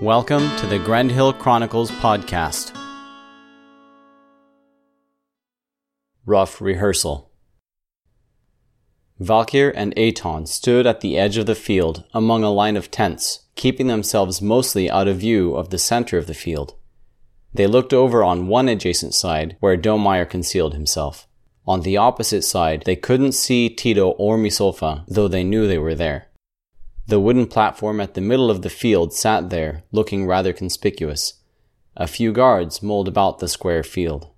Welcome to the Grendhill Chronicles podcast. Rough rehearsal. Valkyr and Aton stood at the edge of the field among a line of tents, keeping themselves mostly out of view of the center of the field. They looked over on one adjacent side where Domeyer concealed himself. On the opposite side, they couldn't see Tito or Misolfa, though they knew they were there. The wooden platform at the middle of the field sat there, looking rather conspicuous. A few guards mulled about the square field.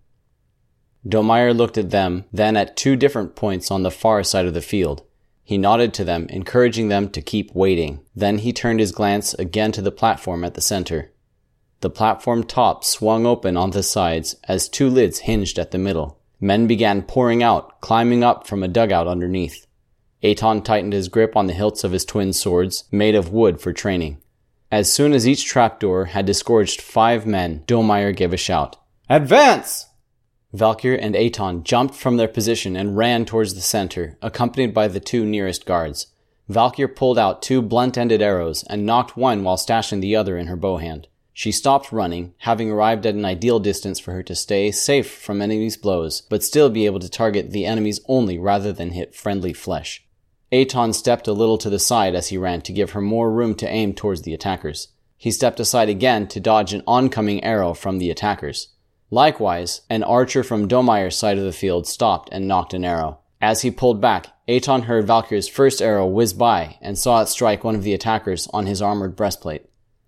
Domeyer looked at them, then at two different points on the far side of the field. He nodded to them, encouraging them to keep waiting. Then he turned his glance again to the platform at the center. The platform top swung open on the sides as two lids hinged at the middle. Men began pouring out, climbing up from a dugout underneath. Aton tightened his grip on the hilts of his twin swords, made of wood for training. As soon as each trapdoor had disgorged five men, Domeyer gave a shout. Advance! Valkyr and Aton jumped from their position and ran towards the center, accompanied by the two nearest guards. Valkyr pulled out two blunt-ended arrows and nocked one while stashing the other in her bow hand. She stopped running, having arrived at an ideal distance for her to stay safe from enemies' blows, but still be able to target the enemies only rather than hit friendly flesh. Aton stepped a little to the side as he ran to give her more room to aim towards the attackers. He stepped aside again to dodge an oncoming arrow from the attackers. Likewise, an archer from Domeyer's side of the field stopped and nocked an arrow. As he pulled back, Aton heard Valkyr's first arrow whiz by and saw it strike one of the attackers on his armored breastplate.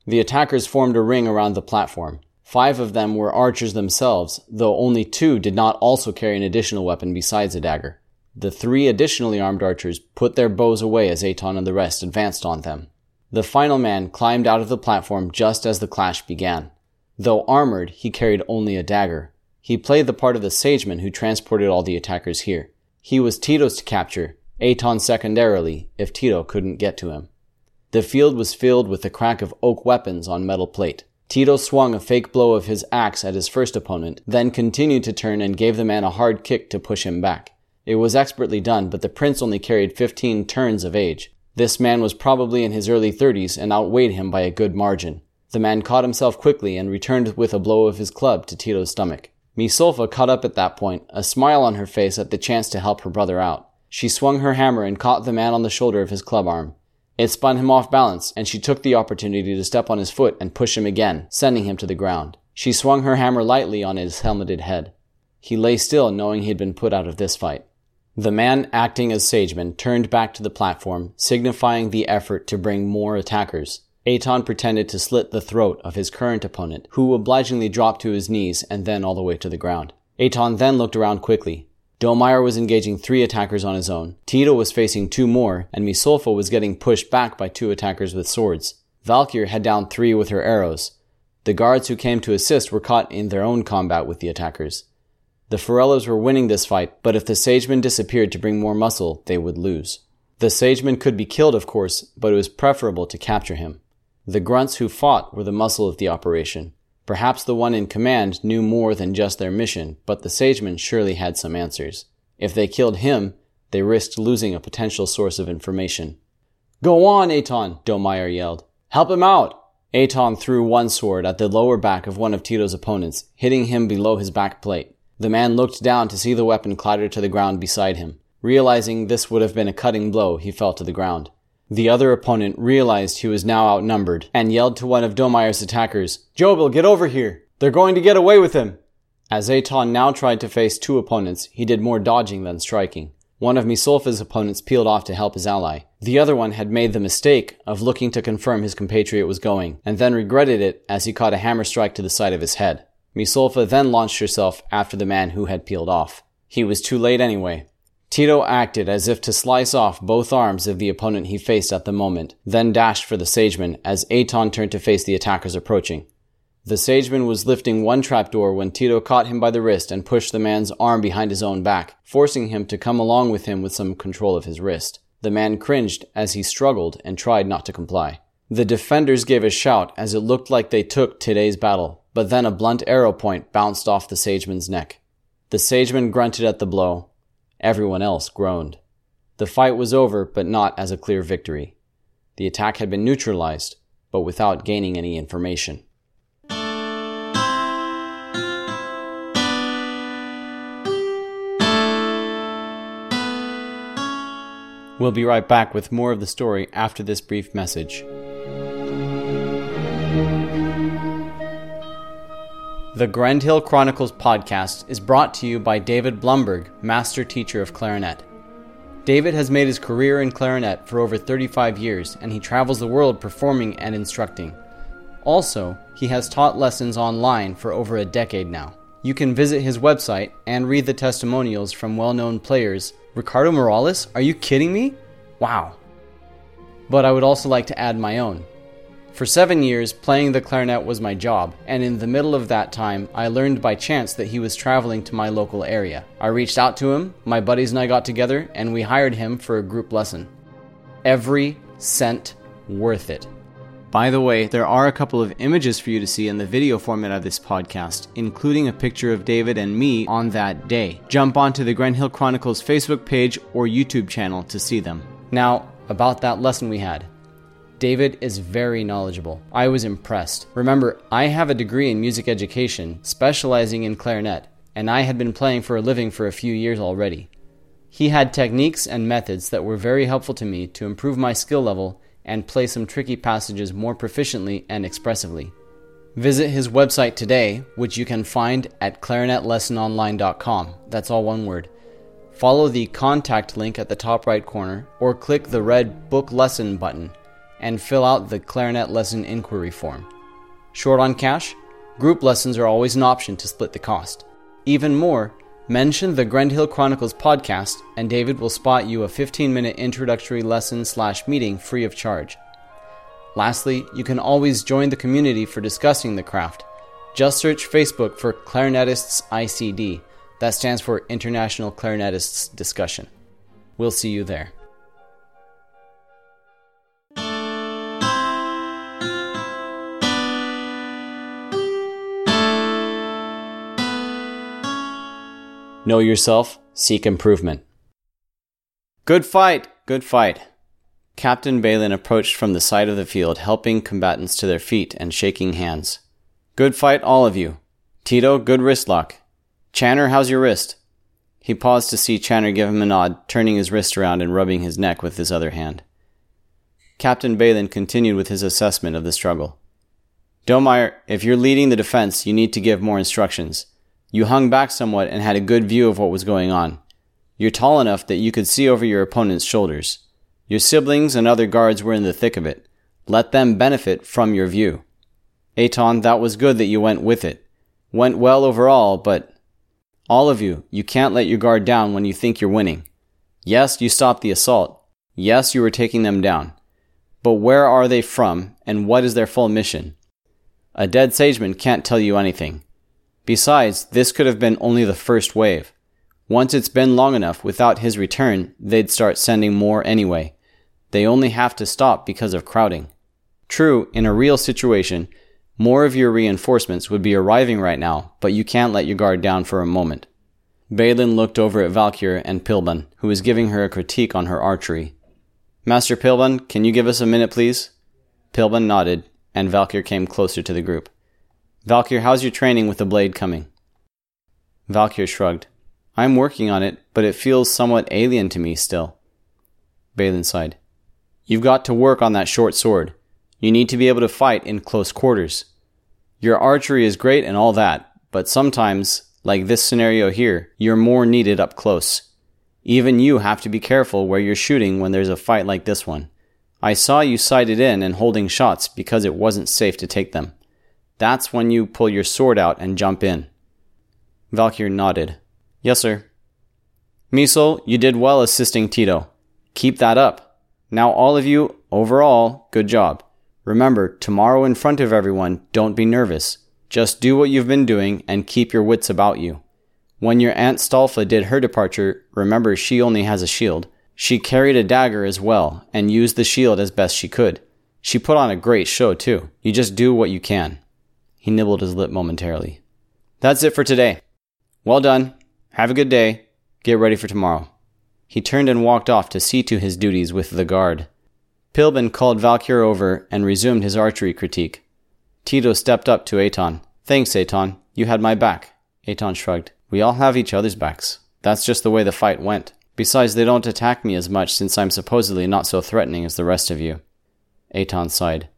The attackers formed a ring around the platform. Five of them were archers themselves, though only two did not also carry an additional weapon besides a dagger. The three additionally armed archers put their bows away as Aton and the rest advanced on them. The final man climbed out of the platform just as the clash began. Though armored, he carried only a dagger. He played the part of the sageman who transported all the attackers here. He was Tito's to capture, Aton secondarily, if Tito couldn't get to him. The field was filled with the crack of oak weapons on metal plate. Tito swung a fake blow of his axe at his first opponent, then continued to turn and gave the man a hard kick to push him back. It was expertly done, but the prince only carried 15 turns of age. This man was probably in his early 30s and outweighed him by a good margin. The man caught himself quickly and returned with a blow of his club to Tito's stomach. Misolfa caught up at that point, a smile on her face at the chance to help her brother out. She swung her hammer and caught the man on the shoulder of his club arm. It spun him off balance, and she took the opportunity to step on his foot and push him again, sending him to the ground. She swung her hammer lightly on his helmeted head. He lay still, knowing he had been put out of this fight. The man acting as sageman turned back to the platform, signifying the effort to bring more attackers. Aton pretended to slit the throat of his current opponent, who obligingly dropped to his knees and then all the way to the ground. Aton then looked around quickly. Domeyer was engaging three attackers on his own. Tito was facing two more, and Misolfa was getting pushed back by two attackers with swords. Valkyr had down three with her arrows. The guards who came to assist were caught in their own combat with the attackers. The Forellos were winning this fight, but if the Sageman disappeared to bring more muscle, they would lose. The Sageman could be killed, of course, but it was preferable to capture him. The grunts who fought were the muscle of the operation. Perhaps the one in command knew more than just their mission, but the Sageman surely had some answers. If they killed him, they risked losing a potential source of information. Go on, Aton, Domeyer yelled. Help him out! Aton threw one sword at the lower back of one of Tito's opponents, hitting him below his back plate. The man looked down to see the weapon clatter to the ground beside him. Realizing this would have been a cutting blow, he fell to the ground. The other opponent realized he was now outnumbered and yelled to one of Domeyer's attackers, Jobel, get over here! They're going to get away with him! As Aton now tried to face two opponents, he did more dodging than striking. One of Misolfa's opponents peeled off to help his ally. The other one had made the mistake of looking to confirm his compatriot was going, and then regretted it as he caught a hammer strike to the side of his head. Misolfa then launched herself after the man who had peeled off. He was too late anyway. Tito acted as if to slice off both arms of the opponent he faced at the moment, then dashed for the Sageman as Aton turned to face the attackers approaching. The Sageman was lifting one trapdoor when Tito caught him by the wrist and pushed the man's arm behind his own back, forcing him to come along with him with some control of his wrist. The man cringed as he struggled and tried not to comply. The defenders gave a shout as it looked like they took today's battle, but then a blunt arrow point bounced off the sageman's neck. The sageman grunted at the blow. Everyone else groaned. The fight was over, but not as a clear victory. The attack had been neutralized, but without gaining any information. We'll be right back with more of the story after this brief message. The Grendhill Chronicles podcast is brought to you by David Blumberg, Master Teacher of Clarinet. David has made his career in clarinet for over 35 years and he travels the world performing and instructing. Also, he has taught lessons online for over a decade now. You can visit his website and read the testimonials from well known players. Ricardo Morales? Are you kidding me? Wow. But I would also like to add my own. For seven years, playing the clarinet was my job, and in the middle of that time, I learned by chance that he was traveling to my local area. I reached out to him, my buddies and I got together, and we hired him for a group lesson. Every cent worth it. By the way, there are a couple of images for you to see in the video format of this podcast, including a picture of David and me on that day. Jump onto the Grendhill Chronicles Facebook page or YouTube channel to see them. Now, about that lesson we had. David is very knowledgeable. I was impressed. Remember, I have a degree in music education, specializing in clarinet, and I had been playing for a living for a few years already. He had techniques and methods that were very helpful to me to improve my skill level and play some tricky passages more proficiently and expressively. Visit his website today, which you can find at clarinetlessononline.com. That's all one word. Follow the contact link at the top right corner or click the red Book Lesson button and fill out the clarinet lesson inquiry form. Short on cash? Group lessons are always an option to split the cost. Even more, mention the Grendhill Chronicles podcast and David will spot you a 15 minute introductory lesson slash meeting free of charge. Lastly, you can always join the community for discussing the craft. Just search Facebook for Clarinetists ICD. That stands for International Clarinetists Discussion. We'll see you there. Know yourself, seek improvement. Good fight, good fight. Captain Balin approached from the side of the field, helping combatants to their feet and shaking hands. Good fight, all of you. Tito, good wrist lock. Channer, how's your wrist? He paused to see Channer give him a nod, turning his wrist around and rubbing his neck with his other hand. Captain Balin continued with his assessment of the struggle. Domeyer, if you're leading the defense, you need to give more instructions. You hung back somewhat and had a good view of what was going on. You're tall enough that you could see over your opponent's shoulders. Your siblings and other guards were in the thick of it. Let them benefit from your view. Aton, that was good that you went with it. Went well overall, but all of you, you can't let your guard down when you think you're winning. Yes, you stopped the assault. Yes, you were taking them down. But where are they from, and what is their full mission? A dead sageman can't tell you anything. Besides, this could have been only the first wave. Once it's been long enough without his return, they'd start sending more anyway. They only have to stop because of crowding. True, in a real situation, more of your reinforcements would be arriving right now, but you can't let your guard down for a moment. Balin looked over at Valkyr and Pilban, who was giving her a critique on her archery. Master Pilban, can you give us a minute, please? Pilban nodded, and Valkyr came closer to the group. Valkyr, how's your training with the blade coming? Valkyr shrugged. I'm working on it, but it feels somewhat alien to me still. Balin sighed. You've got to work on that short sword. You need to be able to fight in close quarters. Your archery is great and all that, but sometimes, like this scenario here, you're more needed up close. Even you have to be careful where you're shooting when there's a fight like this one. I saw you sighted in and holding shots because it wasn't safe to take them. That's when you pull your sword out and jump in. Valkyr nodded. Yes, sir. Misel, you did well assisting Tito. Keep that up. Now, all of you, overall, good job. Remember, tomorrow in front of everyone, don't be nervous. Just do what you've been doing and keep your wits about you. When your Aunt Stolfa did her departure, remember she only has a shield. She carried a dagger as well and used the shield as best she could. She put on a great show, too. You just do what you can. He nibbled his lip momentarily. That's it for today. Well done. Have a good day. Get ready for tomorrow. He turned and walked off to see to his duties with the guard. Pilben called Valkyr over and resumed his archery critique. Tito stepped up to Aton. Thanks, Aton. You had my back. Aton shrugged. We all have each other's backs. That's just the way the fight went. Besides, they don't attack me as much since I'm supposedly not so threatening as the rest of you. Aton sighed.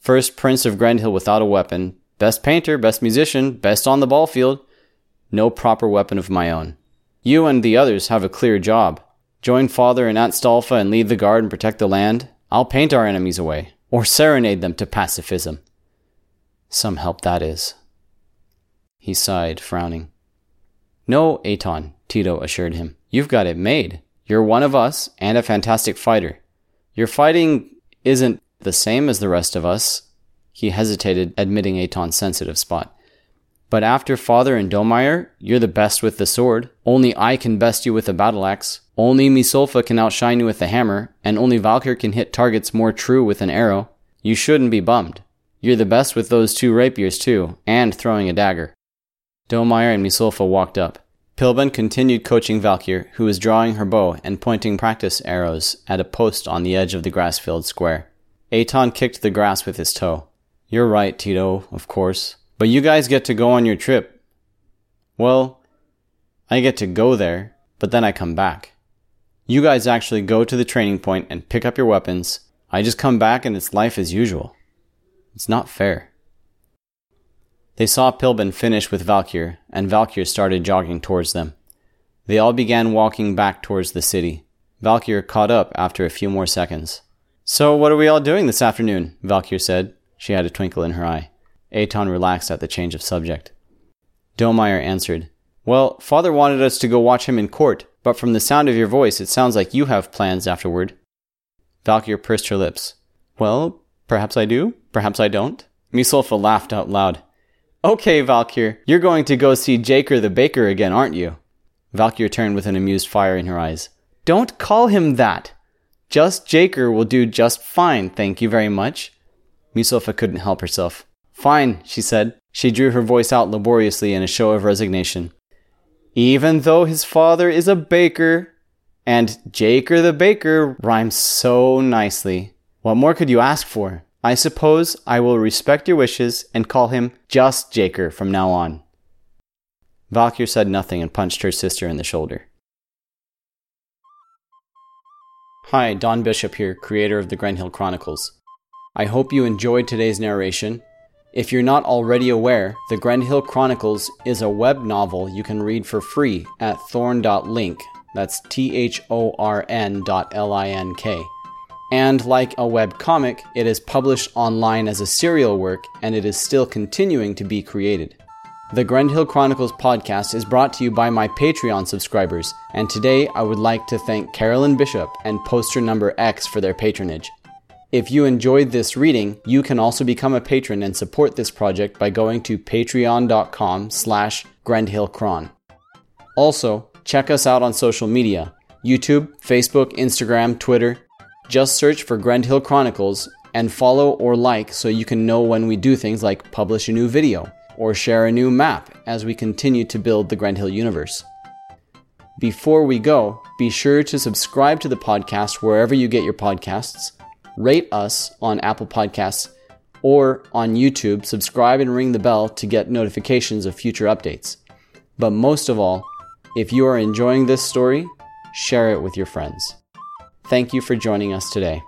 First Prince of Grendhill without a weapon, best painter, best musician, best on the ball field, no proper weapon of my own. You and the others have a clear job. Join Father and Aunt Stolfa and lead the guard and protect the land. I'll paint our enemies away, or serenade them to pacifism. Some help that is. He sighed, frowning. No, Aton, Tito assured him. You've got it made. You're one of us and a fantastic fighter. Your fighting isn't the same as the rest of us. He hesitated, admitting Aton's sensitive spot. But after Father and Domeyer, you're the best with the sword. Only I can best you with the battle axe. Only Misolfa can outshine you with the hammer, and only Valkyr can hit targets more true with an arrow. You shouldn't be bummed. You're the best with those two rapiers too, and throwing a dagger. Domeyer and Misolfa walked up. Pilben continued coaching Valkyr, who was drawing her bow and pointing practice arrows at a post on the edge of the grass-filled square. Aton kicked the grass with his toe. You're right, Tito, of course. But you guys get to go on your trip. Well, I get to go there, but then I come back. You guys actually go to the training point and pick up your weapons. I just come back and it's life as usual. It's not fair. They saw Pilben finish with Valkyr, and Valkyr started jogging towards them. They all began walking back towards the city. Valkyr caught up after a few more seconds. So, what are we all doing this afternoon? Valkyr said. She had a twinkle in her eye. Aton relaxed at the change of subject. Domeyer answered, Well, father wanted us to go watch him in court, but from the sound of your voice, it sounds like you have plans afterward. Valkyr pursed her lips. Well, perhaps I do, perhaps I don't. Misolfa laughed out loud. Okay, Valkyr, you're going to go see Jaker the baker again, aren't you? Valkyr turned with an amused fire in her eyes. Don't call him that. Just Jaker will do just fine, thank you very much. Misolfa couldn't help herself. Fine, she said. She drew her voice out laboriously in a show of resignation. Even though his father is a baker, and Jaker the baker rhymes so nicely. What more could you ask for? I suppose I will respect your wishes and call him just Jaker from now on. Valkyr said nothing and punched her sister in the shoulder. Hi, Don Bishop here, creator of the Grendhill Chronicles. I hope you enjoyed today's narration. If you're not already aware, the Grendhill Chronicles is a web novel you can read for free at thorn.link. That's T H O R N dot L I N K. And like a web comic, it is published online as a serial work and it is still continuing to be created. The Grendhill Chronicles podcast is brought to you by my Patreon subscribers, and today I would like to thank Carolyn Bishop and Poster Number X for their patronage. If you enjoyed this reading, you can also become a patron and support this project by going to patreon.com slash grendhillchron. Also, check us out on social media, YouTube, Facebook, Instagram, Twitter, just search for Grendhill Chronicles and follow or like so you can know when we do things like publish a new video or share a new map as we continue to build the Grendhill universe. Before we go, be sure to subscribe to the podcast wherever you get your podcasts, rate us on Apple Podcasts, or on YouTube, subscribe and ring the bell to get notifications of future updates. But most of all, if you are enjoying this story, share it with your friends. Thank you for joining us today.